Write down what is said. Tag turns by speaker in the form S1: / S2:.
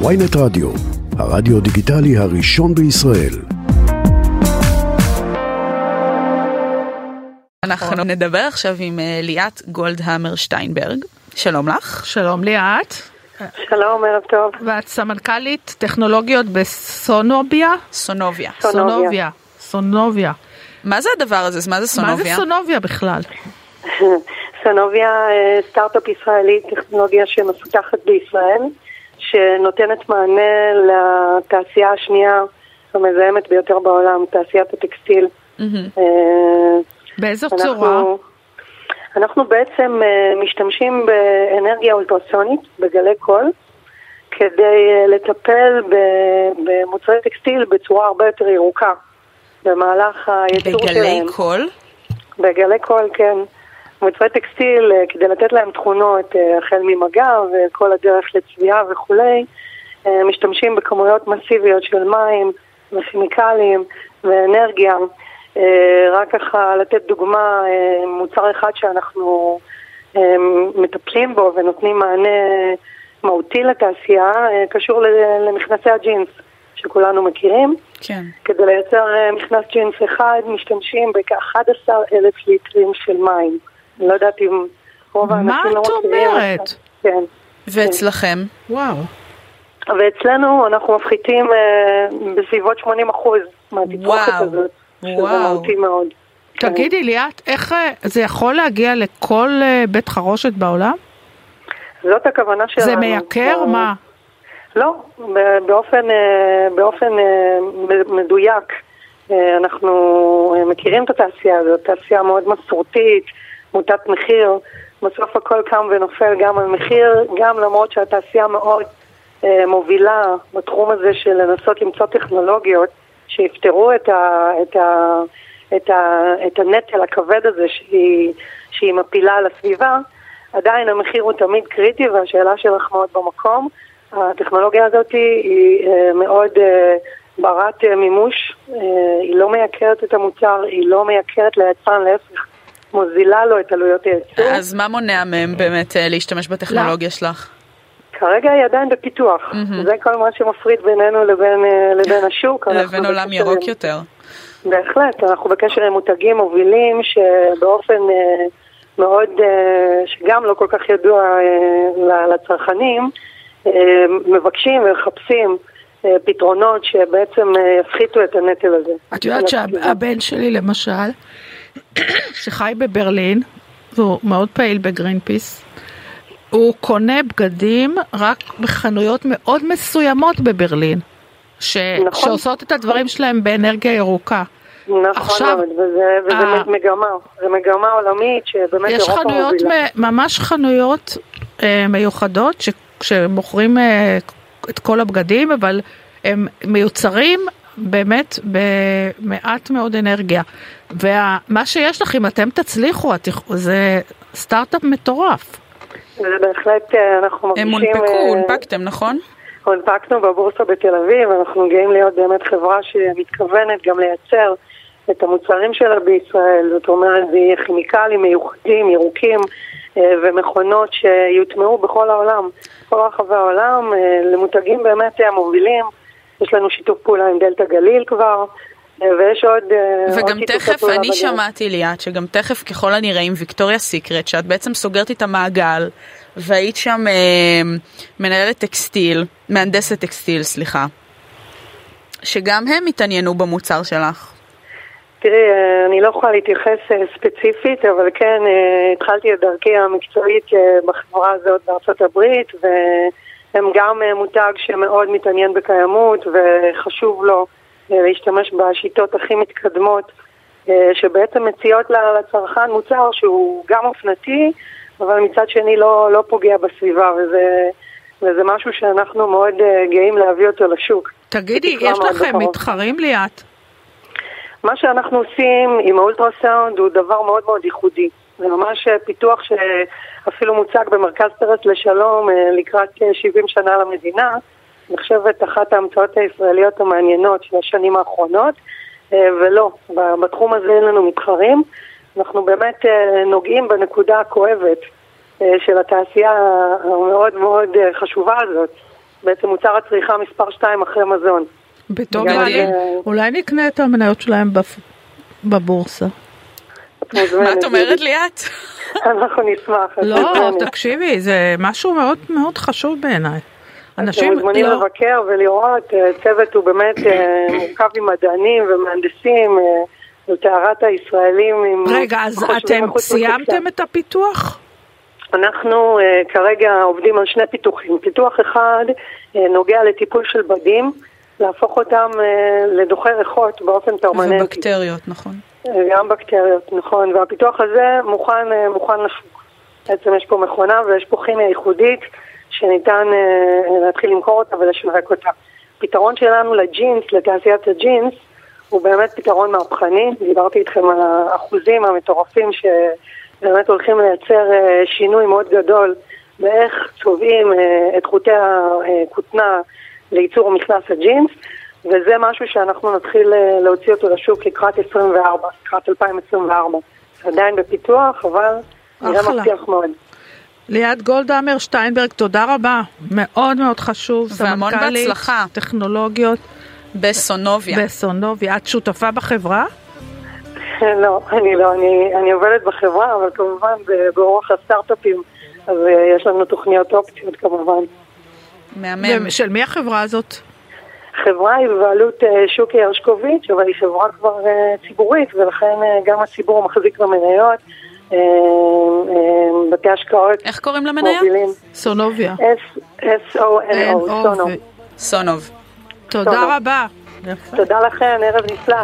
S1: ויינט רדיו, הרדיו דיגיטלי הראשון בישראל.
S2: אנחנו נדבר עכשיו עם אה, ליאת גולדהמר שטיינברג. שלום לך.
S3: שלום ליאת.
S4: שלום, ערב טוב.
S3: ואת סמנכ"לית טכנולוגיות בסונוביה?
S2: סונוביה.
S3: סונוביה. סונוביה.
S2: מה זה הדבר הזה? מה זה סונוביה?
S3: מה זה סונוביה בכלל?
S4: סונוביה אה, סטארט-אפ ישראלי, טכנולוגיה שמפותחת בישראל, שנותנת מענה לתעשייה השנייה המזהמת ביותר בעולם, תעשיית הטקסטיל. אה,
S3: באיזו
S4: אנחנו-
S3: צורה?
S4: אנחנו בעצם אה, משתמשים באנרגיה אולטרסונית, בגלי קול, כדי אה, לטפל במוצרי טקסטיל בצורה הרבה יותר ירוקה. במהלך הייצור שלהם.
S2: בגלי קול?
S4: בגלי קול, כן. מוצרי טקסטיל, אה, כדי לתת להם תכונות, אה, החל ממגע וכל הדרך לצביעה וכולי, אה, משתמשים בכמויות מסיביות של מים וכימיקלים ואנרגיה. רק ככה לתת דוגמה, מוצר אחד שאנחנו מטפלים בו ונותנים מענה מהותי לתעשייה, קשור למכנסי הג'ינס, שכולנו מכירים.
S2: כן.
S4: כדי לייצר מכנס ג'ינס אחד משתמשים בכ-11 אלף ליטרים של מים. אני לא יודעת אם רוב
S3: מה
S4: האנשים לא מכירים
S3: אומרת?
S4: את זה. כן.
S2: ואצלכם?
S3: וואו.
S4: ואצלנו אנחנו מפחיתים אה, בסביבות 80 אחוז מהתצרוכת
S2: וואו.
S4: הזאת. שזה
S2: וואו.
S4: מהותי מאוד. כן.
S3: תגידי ליאת, איך אה, זה יכול להגיע לכל אה, בית חרושת בעולם?
S4: זאת הכוונה שלנו.
S3: זה מייקר?
S4: אה,
S3: מה?
S4: לא, ב- באופן, באופן מדויק. אנחנו מכירים את התעשייה הזאת, תעשייה מאוד מסורתית, מוטת מחיר. בסוף הכל קם ונופל גם על מחיר, גם למרות שהתעשייה מאוד אה, מובילה בתחום הזה של לנסות למצוא טכנולוגיות שיפתרו את, ה, את, ה, את, ה, את הנטל הכבד הזה שהיא, שהיא מפילה על הסביבה. עדיין המחיר הוא תמיד קריטי והשאלה שלך מאוד במקום. הטכנולוגיה הזאת היא אה, מאוד אה, ברת אה, מימוש, אה, היא לא מייקרת את המוצר, היא לא מייקרת ליצרן, להפך, מוזילה לו את עלויות הייצור.
S2: אז מה מונע מהם באמת אה, להשתמש בטכנולוגיה שלך?
S4: כרגע היא עדיין בפיתוח, זה כל מה שמפריד בינינו לבין, אה, לבין השוק. אנחנו
S2: לבין עולם
S4: בקשר
S2: ירוק יותר.
S4: בהחלט, אנחנו בקשר עם מותגים מובילים שבאופן אה, מאוד, אה, שגם לא כל כך ידוע אה, ל- לצרכנים, אה, מבקשים ומחפשים אה, פתרונות שבעצם יפחיתו את הנטל הזה.
S3: את יודעת שהבן שלי למשל, שחי בברלין, והוא מאוד פעיל בגרין פיס, הוא קונה בגדים רק בחנויות מאוד מסוימות בברלין, ש...
S4: נכון.
S3: שעושות את הדברים שלהם באנרגיה ירוקה.
S4: נכון
S3: עכשיו-
S4: מאוד, וזה, וזה
S3: אה.
S4: מגמה, זה מגמה עולמית שבאמת
S3: יש
S4: אירופה
S3: חנויות,
S4: מובילה.
S3: מ- ממש חנויות אה, מיוחדות, ש... שמוכרים אה, את כל הבגדים, אבל הם מיוצרים באמת במעט מאוד אנרגיה. ומה שיש לך, אם אתם תצליחו, את... זה סטארט-אפ מטורף.
S4: זה בהחלט, אה, אנחנו
S2: הם
S4: מרגישים...
S2: הונפקו,
S4: אה,
S2: הונפקתם, נכון?
S4: הונפקנו בבורסה בתל אביב, אנחנו גאים להיות באמת חברה שמתכוונת גם לייצר את המוצרים שלה בישראל, זאת אומרת, זה יהיה כימיקלים מיוחדים, ירוקים אה, ומכונות שיוטמעו בכל העולם, בכל רחבי העולם, אה, למותגים באמת אה, מובילים. יש לנו שיתוף פעולה עם דלתא גליל כבר, ויש עוד... אה, עוד
S2: וגם
S4: שיתופי
S2: תכף, אני
S4: בדרך.
S2: שמעתי ליאת, שגם תכף ככל הנראה עם ויקטוריה סיקרט, שאת בעצם סוגרת איתה מעגל, והיית שם אה, מנהלת טקסטיל, מהנדסת טקסטיל, סליחה, שגם הם התעניינו במוצר שלך.
S4: תראי, אה, אני לא יכולה להתייחס אה, ספציפית, אבל כן, התחלתי את דרכי המקצועית בחברה הזאת בארצות הברית, והם גם אה, מותג שמאוד מתעניין בקיימות, וחשוב לו אה, להשתמש בשיטות הכי מתקדמות, אה, שבעצם מציעות לצרכן מוצר שהוא גם אופנתי, אבל מצד שני לא, לא פוגע בסביבה, וזה, וזה משהו שאנחנו מאוד גאים להביא אותו לשוק.
S3: תגידי, יש לכם
S4: בקרוב.
S3: מתחרים ליאת?
S4: מה שאנחנו עושים עם האולטרסאונד הוא דבר מאוד מאוד ייחודי. זה ממש אה, פיתוח שאפילו מוצג במרכז פרס לשלום אה, לקראת אה, 70 שנה למדינה. נחשבת אחת ההמצאות הישראליות המעניינות של השנים האחרונות, אה, ולא, בתחום הזה אין לנו מתחרים. אנחנו באמת אה, נוגעים בנקודה הכואבת אה, של התעשייה המאוד מאוד אה, חשובה הזאת. בעצם מוצר הצריכה מספר 2 אחרי מזון. גם
S3: מעניין. אולי נקנה את המניות שלהם בבורסה.
S4: את
S2: מה את אומרת
S4: דודי.
S2: ליאת?
S4: אנחנו נשמח. את
S3: לא. תקשיבי, זה משהו מאוד מאוד חשוב בעיניי.
S4: אתם
S3: אנשים
S4: מוזמנים
S3: לא...
S4: לבקר ולראות, אה, צוות הוא באמת אה, מורכב עם מדענים ומהנדסים, אה, הוא טהרת הישראלים. עם
S3: רגע, אז אתם סיימתם. את הפיתוח?
S4: אנחנו אה, כרגע עובדים על שני פיתוחים. פיתוח אחד אה, נוגע לטיפול של בדים, להפוך אותם אה, לדוחי ריחות באופן פרמננטי.
S2: ובקטריות, נכון.
S4: גם בקטריות, נכון, והפיתוח הזה מוכן, אה, מוכן לשוק. בעצם יש פה מכונה ויש פה כימיה ייחודית שניתן אה, להתחיל למכור אותה ולשווק אותה. הפתרון שלנו לג'ינס, לתעשיית הג'ינס, הוא באמת פתרון מהפכני. דיברתי איתכם על האחוזים המטורפים שבאמת הולכים לייצר אה, שינוי מאוד גדול באיך צובעים אה, את חוטי הכותנה לייצור מכנס הג'ינס. וזה משהו שאנחנו נתחיל אה, להוציא אותו לשוק לקראת 24, לקראת 2024. עדיין בפיתוח, אבל נראה. מבטיח מאוד.
S3: ליאת גולדהמר שטיינברג, תודה רבה. מאוד מאוד חשוב.
S2: והמון
S3: סמנכ"לית
S2: בהצלחה.
S3: טכנולוגיות
S2: בסונוביה.
S3: בסונובי. את שותפה בחברה?
S4: לא, אני לא, אני, אני עובדת בחברה, אבל כמובן באורח הסטארט-אפים, אז אה, יש לנו תוכניות אופציות כמובן.
S2: מהמם.
S3: של מי החברה הזאת?
S4: חברה היא בבעלות אה, שוקי הרשקוביץ', אבל היא חברה כבר אה, ציבורית, ולכן אה, גם הציבור מחזיק במניות, בתי השקעות
S2: איך קוראים למניה?
S4: מובילים.
S3: סונוביה.
S4: S-O-N-O, סונו.
S3: N-O-V.
S2: סונוב.
S3: תודה
S4: סונוב.
S3: רבה.
S4: תודה לכם, ערב נפלא.